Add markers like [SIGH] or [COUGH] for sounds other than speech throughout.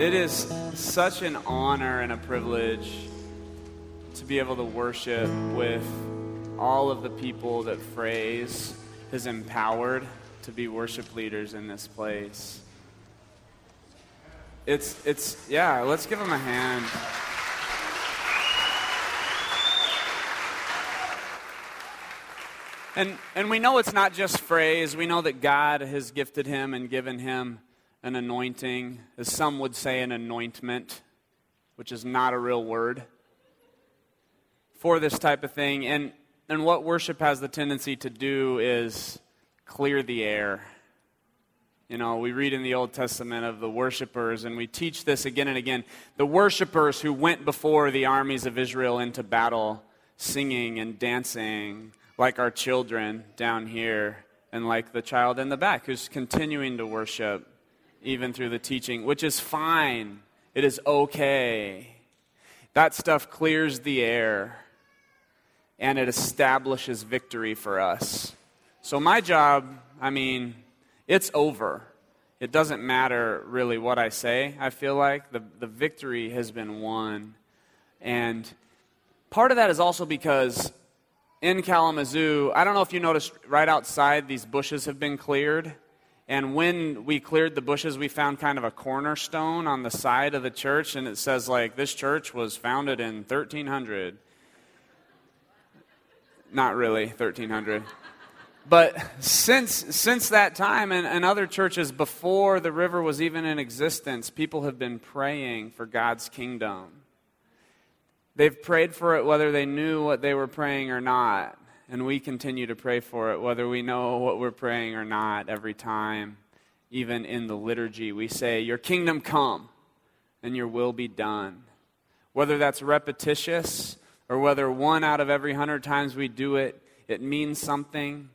It is such an honor and a privilege to be able to worship with all of the people that Phrase has empowered to be worship leaders in this place. It's, it's, yeah, let's give them a hand. And, and we know it's not just phrase. We know that God has gifted him and given him an anointing, as some would say, an anointment, which is not a real word, for this type of thing. And, and what worship has the tendency to do is clear the air. You know, we read in the Old Testament of the worshipers, and we teach this again and again. The worshipers who went before the armies of Israel into battle, singing and dancing like our children down here, and like the child in the back who's continuing to worship even through the teaching, which is fine. It is okay. That stuff clears the air and it establishes victory for us. So, my job, I mean, it's over. It doesn't matter really what I say, I feel like. The, the victory has been won. And part of that is also because in Kalamazoo, I don't know if you noticed right outside, these bushes have been cleared. And when we cleared the bushes, we found kind of a cornerstone on the side of the church, and it says, like, this church was founded in 1300. Not really, 1300. But since, since that time, and, and other churches before the river was even in existence, people have been praying for God's kingdom. They've prayed for it whether they knew what they were praying or not. And we continue to pray for it, whether we know what we're praying or not, every time. Even in the liturgy, we say, Your kingdom come and your will be done. Whether that's repetitious or whether one out of every hundred times we do it, it means something.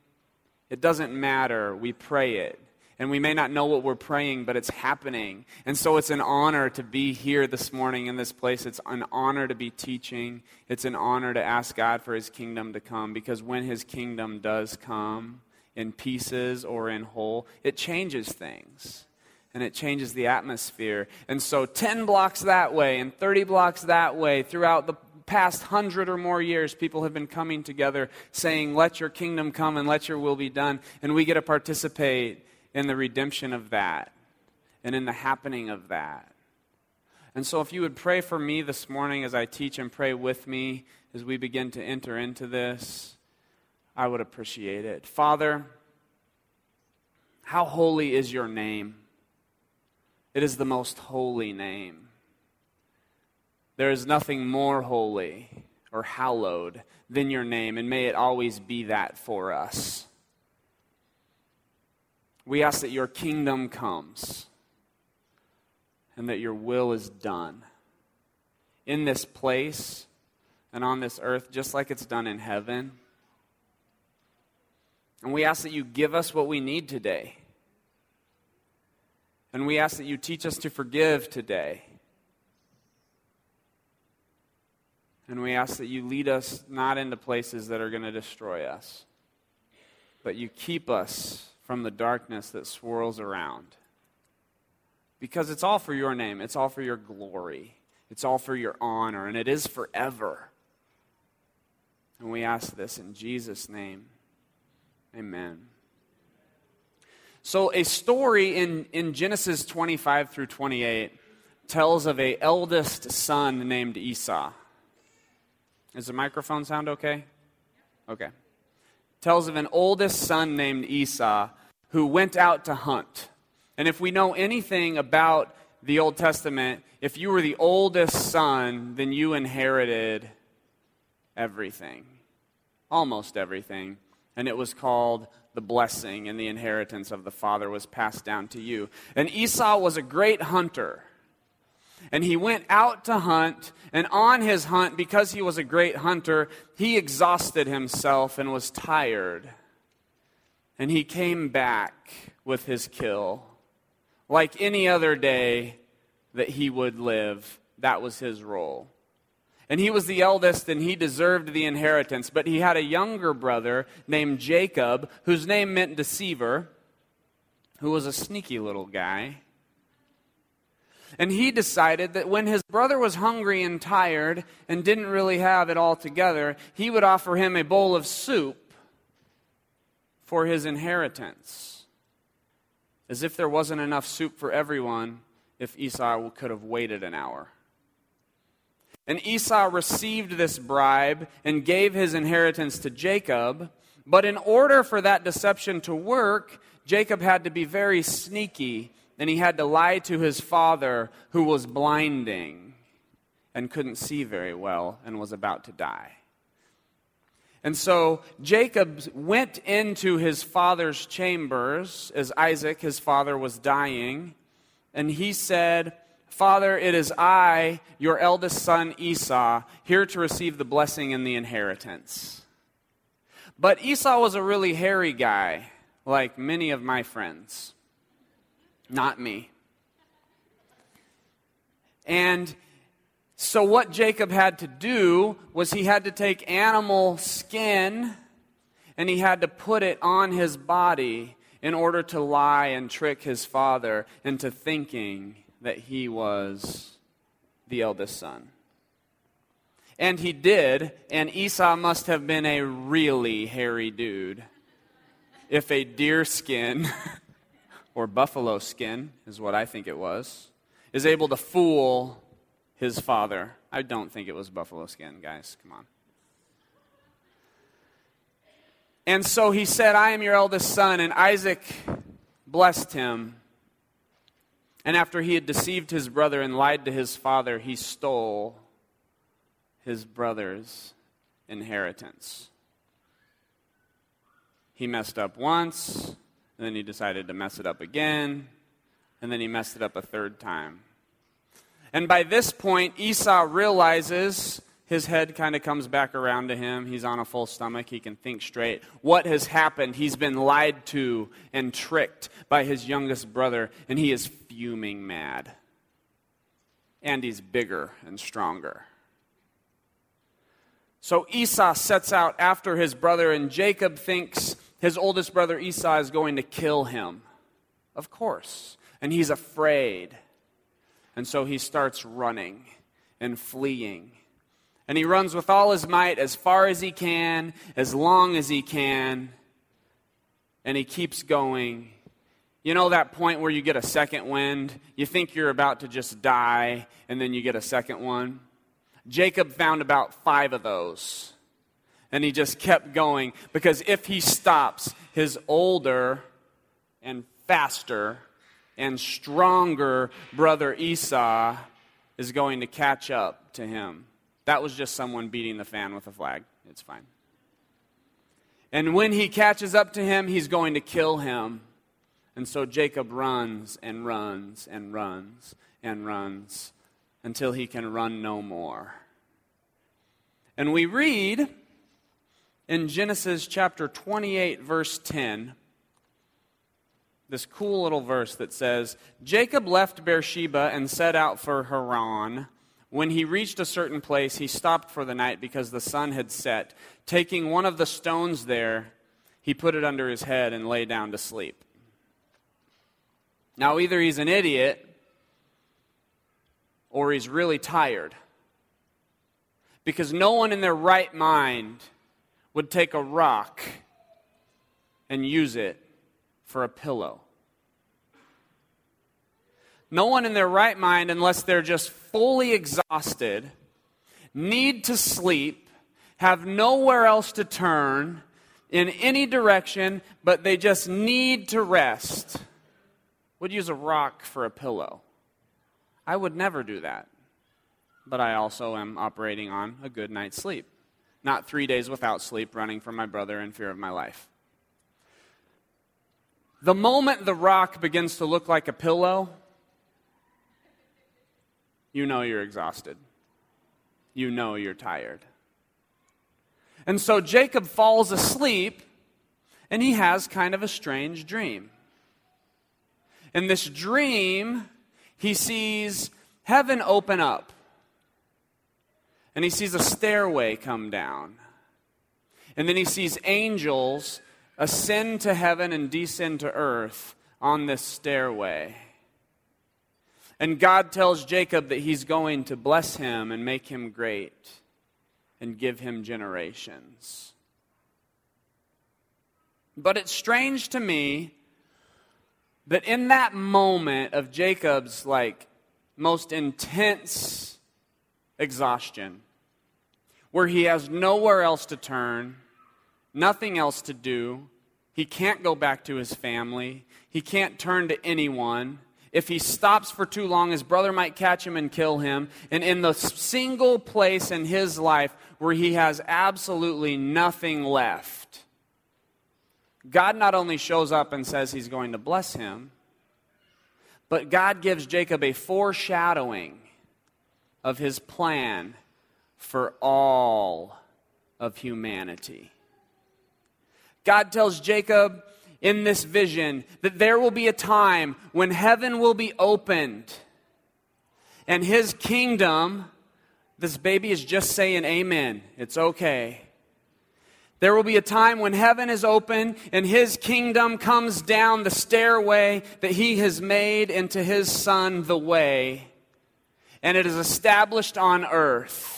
It doesn't matter. We pray it. And we may not know what we're praying, but it's happening. And so it's an honor to be here this morning in this place. It's an honor to be teaching. It's an honor to ask God for his kingdom to come because when his kingdom does come in pieces or in whole, it changes things and it changes the atmosphere. And so 10 blocks that way and 30 blocks that way throughout the past hundred or more years, people have been coming together saying, Let your kingdom come and let your will be done. And we get to participate in the redemption of that and in the happening of that. And so, if you would pray for me this morning as I teach and pray with me as we begin to enter into this, I would appreciate it. Father, how holy is your name? It is the most holy name. There is nothing more holy or hallowed than your name, and may it always be that for us. We ask that your kingdom comes and that your will is done in this place and on this earth, just like it's done in heaven. And we ask that you give us what we need today. And we ask that you teach us to forgive today. And we ask that you lead us not into places that are going to destroy us, but you keep us from the darkness that swirls around. Because it's all for your name, it's all for your glory, it's all for your honor, and it is forever. And we ask this in Jesus' name. Amen. So, a story in, in Genesis 25 through 28 tells of a eldest son named Esau. Is the microphone sound okay? Okay tells of an oldest son named Esau who went out to hunt. And if we know anything about the Old Testament, if you were the oldest son, then you inherited everything. Almost everything. And it was called the blessing, and the inheritance of the father was passed down to you. And Esau was a great hunter. And he went out to hunt, and on his hunt, because he was a great hunter, he exhausted himself and was tired. And he came back with his kill. Like any other day that he would live, that was his role. And he was the eldest, and he deserved the inheritance. But he had a younger brother named Jacob, whose name meant deceiver, who was a sneaky little guy. And he decided that when his brother was hungry and tired and didn't really have it all together, he would offer him a bowl of soup for his inheritance. As if there wasn't enough soup for everyone if Esau could have waited an hour. And Esau received this bribe and gave his inheritance to Jacob. But in order for that deception to work, Jacob had to be very sneaky and he had to lie to his father, who was blinding and couldn't see very well and was about to die. And so Jacob went into his father's chambers as Isaac, his father, was dying, and he said, Father, it is I, your eldest son Esau, here to receive the blessing and the inheritance. But Esau was a really hairy guy, like many of my friends. Not me. And so, what Jacob had to do was he had to take animal skin and he had to put it on his body in order to lie and trick his father into thinking that he was the eldest son. And he did, and Esau must have been a really hairy dude. If a deer skin, [LAUGHS] or buffalo skin is what I think it was, is able to fool his father. I don't think it was buffalo skin, guys. Come on. And so he said, I am your eldest son. And Isaac blessed him. And after he had deceived his brother and lied to his father, he stole his brother's inheritance. He messed up once, and then he decided to mess it up again, and then he messed it up a third time. And by this point, Esau realizes his head kind of comes back around to him. He's on a full stomach. He can think straight. What has happened? He's been lied to and tricked by his youngest brother, and he is fuming mad. And he's bigger and stronger. So Esau sets out after his brother, and Jacob thinks his oldest brother Esau is going to kill him. Of course. And he's afraid. And so he starts running and fleeing. And he runs with all his might as far as he can, as long as he can. And he keeps going you know that point where you get a second wind? You think you're about to just die, and then you get a second one? Jacob found about five of those. And he just kept going because if he stops, his older and faster and stronger brother Esau is going to catch up to him. That was just someone beating the fan with a flag. It's fine. And when he catches up to him, he's going to kill him. And so Jacob runs and runs and runs and runs until he can run no more. And we read in Genesis chapter 28, verse 10, this cool little verse that says Jacob left Beersheba and set out for Haran. When he reached a certain place, he stopped for the night because the sun had set. Taking one of the stones there, he put it under his head and lay down to sleep. Now, either he's an idiot or he's really tired. Because no one in their right mind would take a rock and use it for a pillow. No one in their right mind, unless they're just fully exhausted, need to sleep, have nowhere else to turn in any direction, but they just need to rest would use a rock for a pillow. I would never do that. But I also am operating on a good night's sleep. Not three days without sleep, running from my brother in fear of my life. The moment the rock begins to look like a pillow, you know you're exhausted. You know you're tired. And so Jacob falls asleep and he has kind of a strange dream. In this dream, he sees heaven open up. And he sees a stairway come down. And then he sees angels ascend to heaven and descend to earth on this stairway. And God tells Jacob that he's going to bless him and make him great and give him generations. But it's strange to me that in that moment of Jacob's like most intense exhaustion, where he has nowhere else to turn, nothing else to do, he can't go back to his family, he can't turn to anyone. If he stops for too long, his brother might catch him and kill him. And in the single place in his life where he has absolutely nothing left, God not only shows up and says he's going to bless him, but God gives Jacob a foreshadowing of his plan for all of humanity. God tells Jacob in this vision that there will be a time when heaven will be opened and his kingdom, this baby is just saying amen. It's okay. There will be a time when heaven is open and his kingdom comes down the stairway that he has made into his son, the way, and it is established on earth.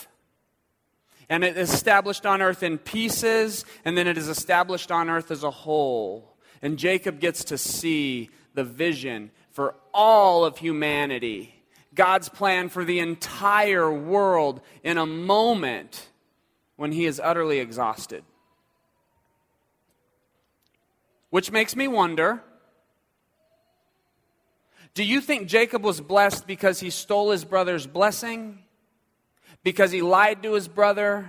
And it is established on earth in pieces, and then it is established on earth as a whole. And Jacob gets to see the vision for all of humanity, God's plan for the entire world in a moment when he is utterly exhausted. Which makes me wonder do you think Jacob was blessed because he stole his brother's blessing? Because he lied to his brother?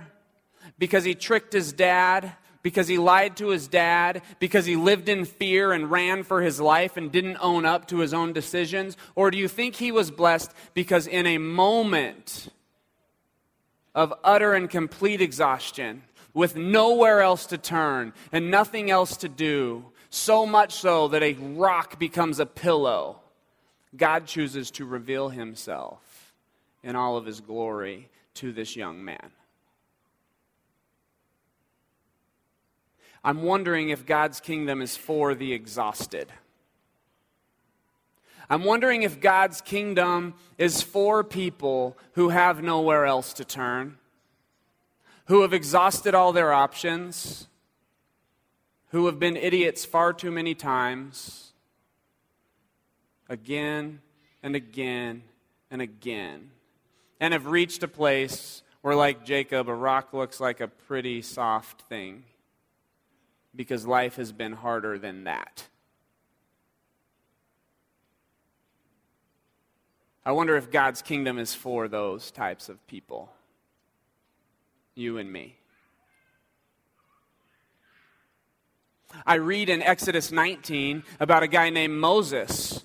Because he tricked his dad? Because he lied to his dad? Because he lived in fear and ran for his life and didn't own up to his own decisions? Or do you think he was blessed because in a moment of utter and complete exhaustion, with nowhere else to turn and nothing else to do, so much so that a rock becomes a pillow, God chooses to reveal himself in all of his glory to this young man. I'm wondering if God's kingdom is for the exhausted. I'm wondering if God's kingdom is for people who have nowhere else to turn, who have exhausted all their options, who have been idiots far too many times, again and again and again, and have reached a place where, like Jacob, a rock looks like a pretty soft thing because life has been harder than that. I wonder if God's kingdom is for those types of people, you and me. I read in Exodus 19 about a guy named Moses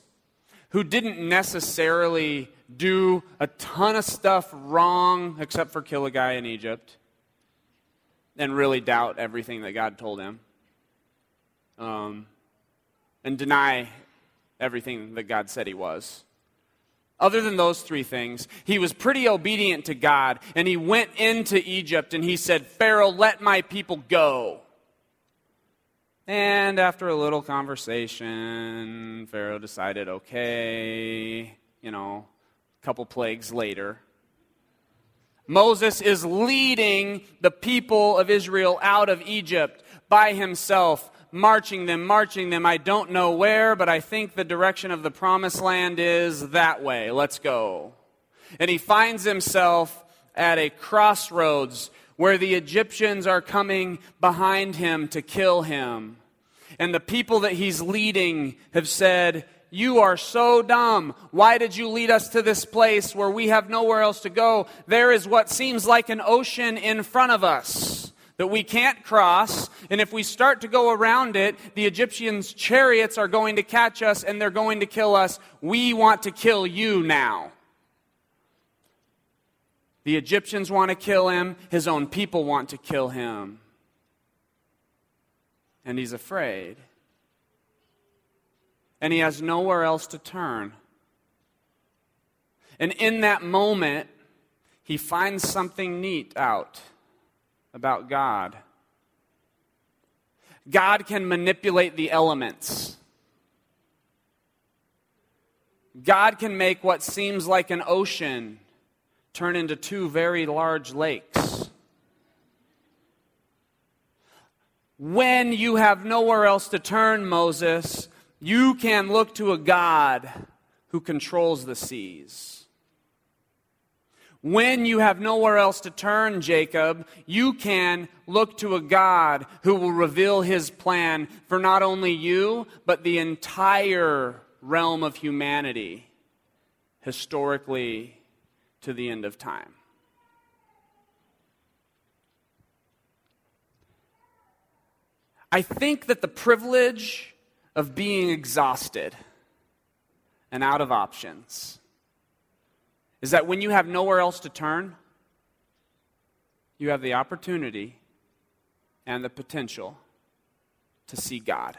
who didn't necessarily do a ton of stuff wrong except for kill a guy in Egypt and really doubt everything that God told him um, and deny everything that God said he was. Other than those three things, he was pretty obedient to God and he went into Egypt and he said, Pharaoh, let my people go. And after a little conversation, Pharaoh decided, okay, you know, couple plagues later. Moses is leading the people of Israel out of Egypt by himself, marching them, marching them. I don't know where, but I think the direction of the promised land is that way. Let's go. And he finds himself at a crossroads where the Egyptians are coming behind him to kill him. And the people that he's leading have said, You are so dumb. Why did you lead us to this place where we have nowhere else to go? There is what seems like an ocean in front of us that we can't cross. And if we start to go around it, the Egyptians' chariots are going to catch us and they're going to kill us. We want to kill you now. The Egyptians want to kill him, his own people want to kill him. And he's afraid. And he has nowhere else to turn. And in that moment, he finds something neat out about God. God can manipulate the elements. God can make what seems like an ocean turn into two very large lakes. When you have nowhere else to turn, Moses, you can look to a God who controls the seas. When you have nowhere else to turn, Jacob, you can look to a God who will reveal his plan for not only you, but the entire realm of humanity, historically to the end of time. I think that the privilege of being exhausted and out of options is that when you have nowhere else to turn, you have the opportunity and the potential to see God.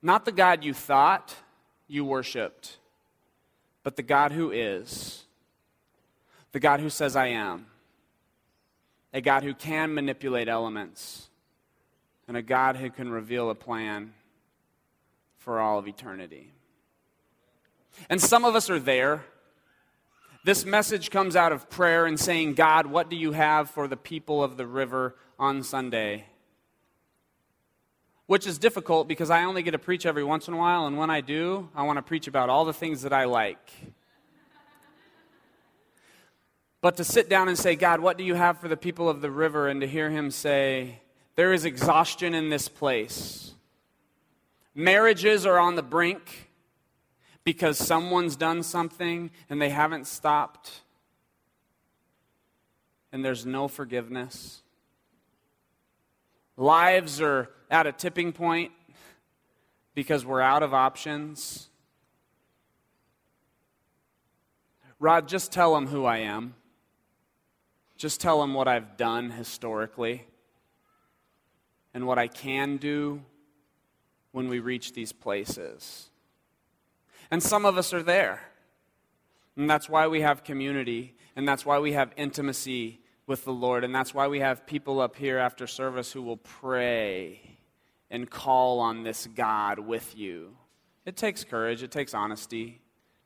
Not the God you thought you worshiped, but the God who is, the God who says, I am, a God who can manipulate elements, and a God who can reveal a plan for all of eternity. And some of us are there. This message comes out of prayer and saying, God, what do you have for the people of the river on Sunday? Which is difficult because I only get to preach every once in a while, and when I do, I want to preach about all the things that I like. But to sit down and say, God, what do you have for the people of the river? And to hear him say, there is exhaustion in this place. Marriages are on the brink because someone's done something and they haven't stopped, and there's no forgiveness. Lives are at a tipping point because we're out of options. Rod, just tell them who I am. Just tell them what I've done historically and what I can do when we reach these places. And some of us are there. And that's why we have community, and that's why we have intimacy with the Lord, and that's why we have people up here after service who will pray and call on this God with you. It takes courage, it takes honesty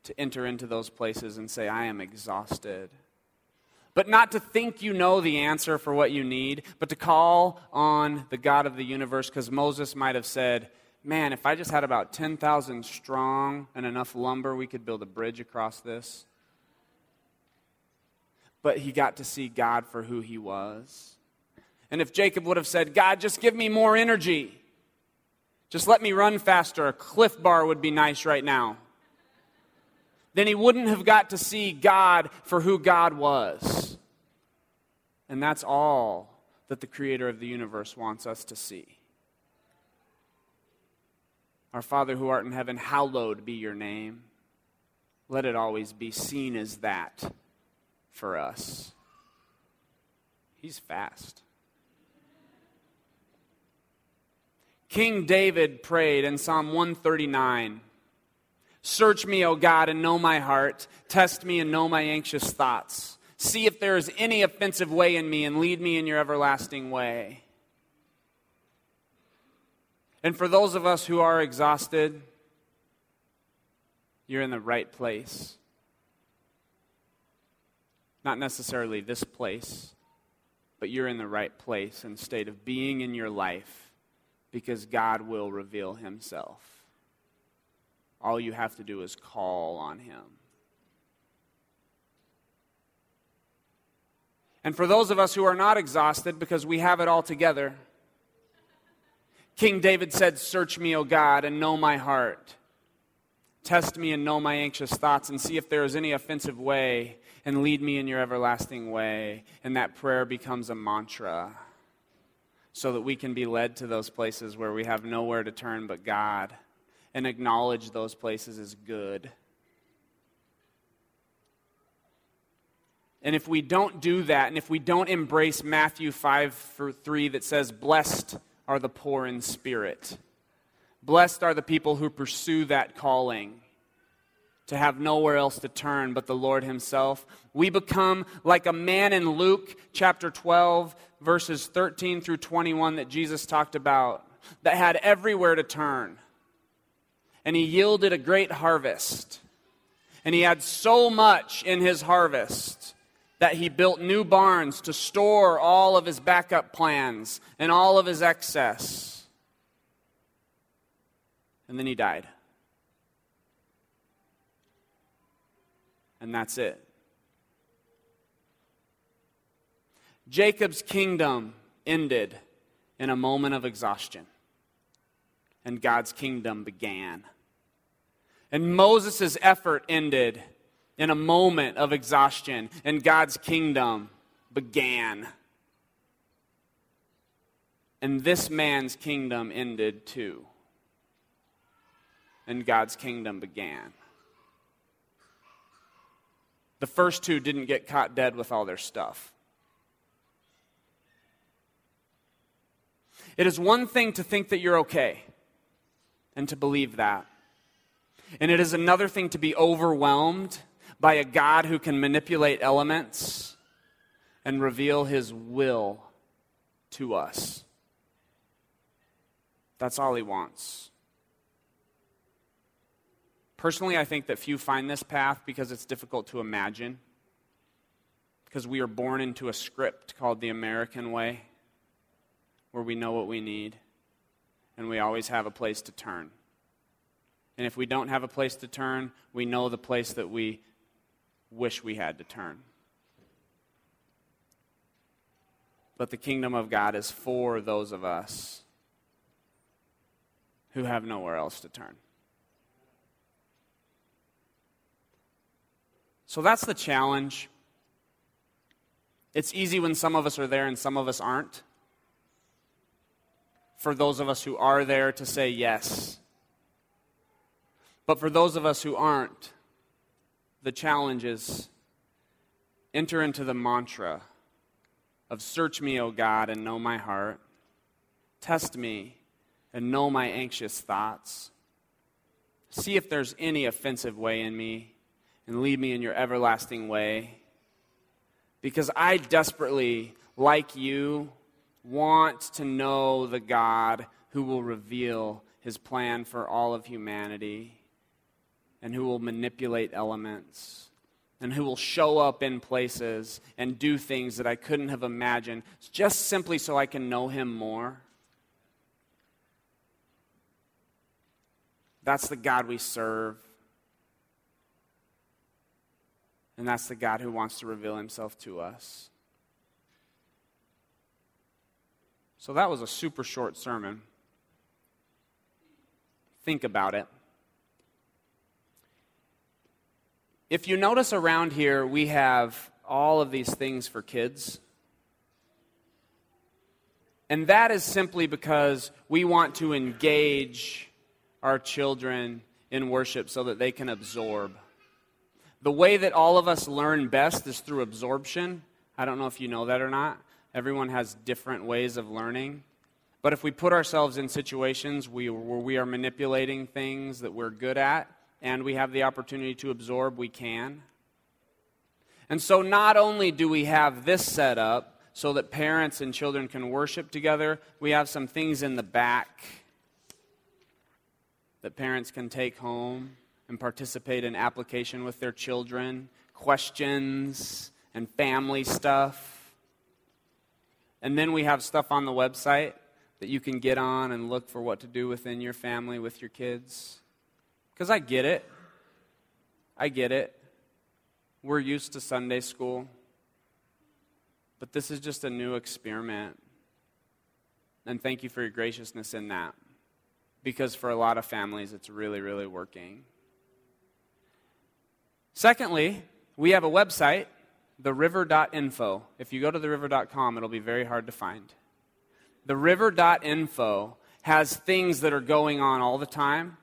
to enter into those places and say, I am exhausted. But not to think you know the answer for what you need, but to call on the God of the universe, because Moses might have said, man, if I just had about 10,000 strong and enough lumber, we could build a bridge across this. But he got to see God for who he was. And if Jacob would have said, God, just give me more energy, just let me run faster, a Clif Bar would be nice right now, then he wouldn't have got to see God for who God was. And that's all that the creator of the universe wants us to see. Our Father who art in heaven, hallowed be your name. Let it always be seen as that for us. He's fast. King David prayed in Psalm 139 Search me, O God, and know my heart. Test me and know my anxious thoughts. See if there is any offensive way in me, and lead me in your everlasting way. And for those of us who are exhausted, you're in the right place. Not necessarily this place, but you're in the right place and state of being in your life because God will reveal himself. All you have to do is call on him. And for those of us who are not exhausted because we have it all together, King David said, Search me, O God, and know my heart. Test me and know my anxious thoughts, and see if there is any offensive way, and lead me in your everlasting way. And that prayer becomes a mantra so that we can be led to those places where we have nowhere to turn but God and acknowledge those places as good. And if we don't do that, and if we don't embrace Matthew 5 for 3 that says, Blessed are the poor in spirit. Blessed are the people who pursue that calling to have nowhere else to turn but the Lord Himself. We become like a man in Luke chapter 12, verses 13 through 21 that Jesus talked about, that had everywhere to turn. and he yielded a great harvest. And he had so much in his harvest that he built new barns to store all of his backup plans and all of his excess. And then he died. And that's it. Jacob's kingdom ended in a moment of exhaustion, and God's kingdom began. And Moses' effort ended in a moment of exhaustion, and God's kingdom began. And this man's kingdom ended too. And God's kingdom began. The first two didn't get caught dead with all their stuff. It is one thing to think that you're okay and to believe that. And it is another thing to be overwhelmed by a God who can manipulate elements and reveal his will to us. That's all he wants. Personally, I think that few find this path because it's difficult to imagine. Because we are born into a script called the American way, where we know what we need and we always have a place to turn. And if we don't have a place to turn, we know the place that we wish we had to turn. But the kingdom of God is for those of us who have nowhere else to turn. So that's the challenge. It's easy when some of us are there and some of us aren't. For those of us who are there to say yes. But for those of us who aren't, the challenge is enter into the mantra of search me, O God, and know my heart. Test me and know my anxious thoughts. See if there's any offensive way in me and lead me in your everlasting way. Because I desperately, like you, want to know the God who will reveal his plan for all of humanity and who will manipulate elements and who will show up in places and do things that I couldn't have imagined just simply so I can know him more. That's the God we serve. And that's the God who wants to reveal himself to us. So that was a super short sermon. Think about it. If you notice around here, we have all of these things for kids. And that is simply because we want to engage our children in worship so that they can absorb. The way that all of us learn best is through absorption. I don't know if you know that or not. Everyone has different ways of learning. But if we put ourselves in situations where we are manipulating things that we're good at and we have the opportunity to absorb, we can. And so not only do we have this set up so that parents and children can worship together, we have some things in the back that parents can take home and participate in application with their children, questions and family stuff. And then we have stuff on the website that you can get on and look for what to do within your family with your kids. Because I get it. I get it. We're used to Sunday school. But this is just a new experiment. And thank you for your graciousness in that. Because for a lot of families, it's really, really working. Secondly, we have a website, theriver.info. If you go to theriver.com, it'll be very hard to find. Theriver.info has things that are going on all the time.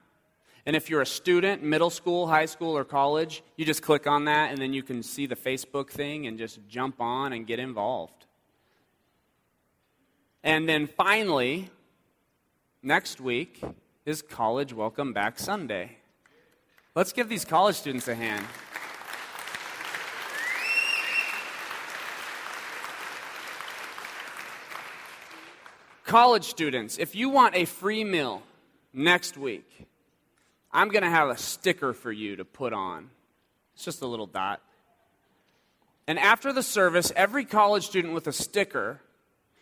And if you're a student, middle school, high school, or college, you just click on that and then you can see the Facebook thing and just jump on and get involved. And then finally, next week is College Welcome Back Sunday. Let's give these college students a hand. college students, if you want a free meal next week, I'm going to have a sticker for you to put on. It's just a little dot. And after the service, every college student with a sticker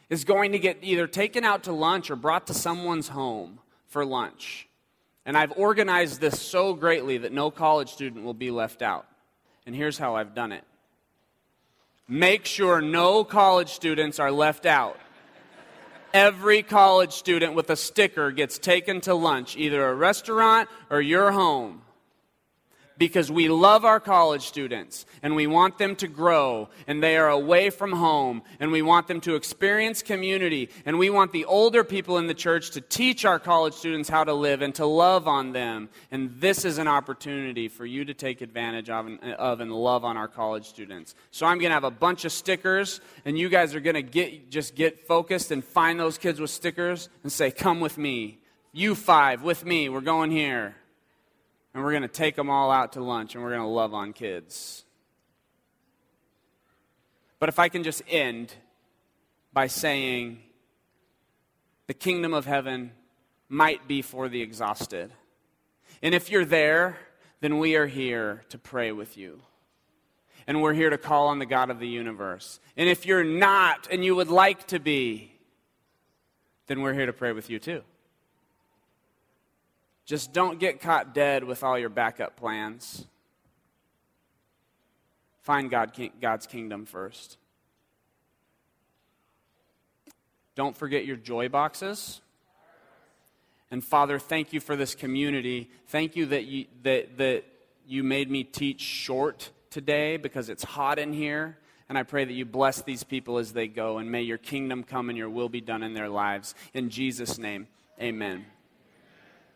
is going to get either taken out to lunch or brought to someone's home for lunch. And I've organized this so greatly that no college student will be left out. And here's how I've done it make sure no college students are left out. Every college student with a sticker gets taken to lunch, either a restaurant or your home because we love our college students and we want them to grow and they are away from home and we want them to experience community and we want the older people in the church to teach our college students how to live and to love on them. And this is an opportunity for you to take advantage of, of and love on our college students. So I'm going to have a bunch of stickers and you guys are going to get just get focused and find those kids with stickers and say, "Come with me." You five with me. We're going here and we're going to take them all out to lunch and we're going to love on kids. But if I can just end by saying the kingdom of heaven might be for the exhausted. And if you're there, then we are here to pray with you. And we're here to call on the God of the universe. And if you're not and you would like to be, then we're here to pray with you too. Just don't get caught dead with all your backup plans. Find God, God's kingdom first. Don't forget your joy boxes. And Father, thank you for this community. Thank you that you, that, that you made me teach short today because it's hot in here. And I pray that you bless these people as they go, and may your kingdom come and your will be done in their lives. In Jesus' name, amen.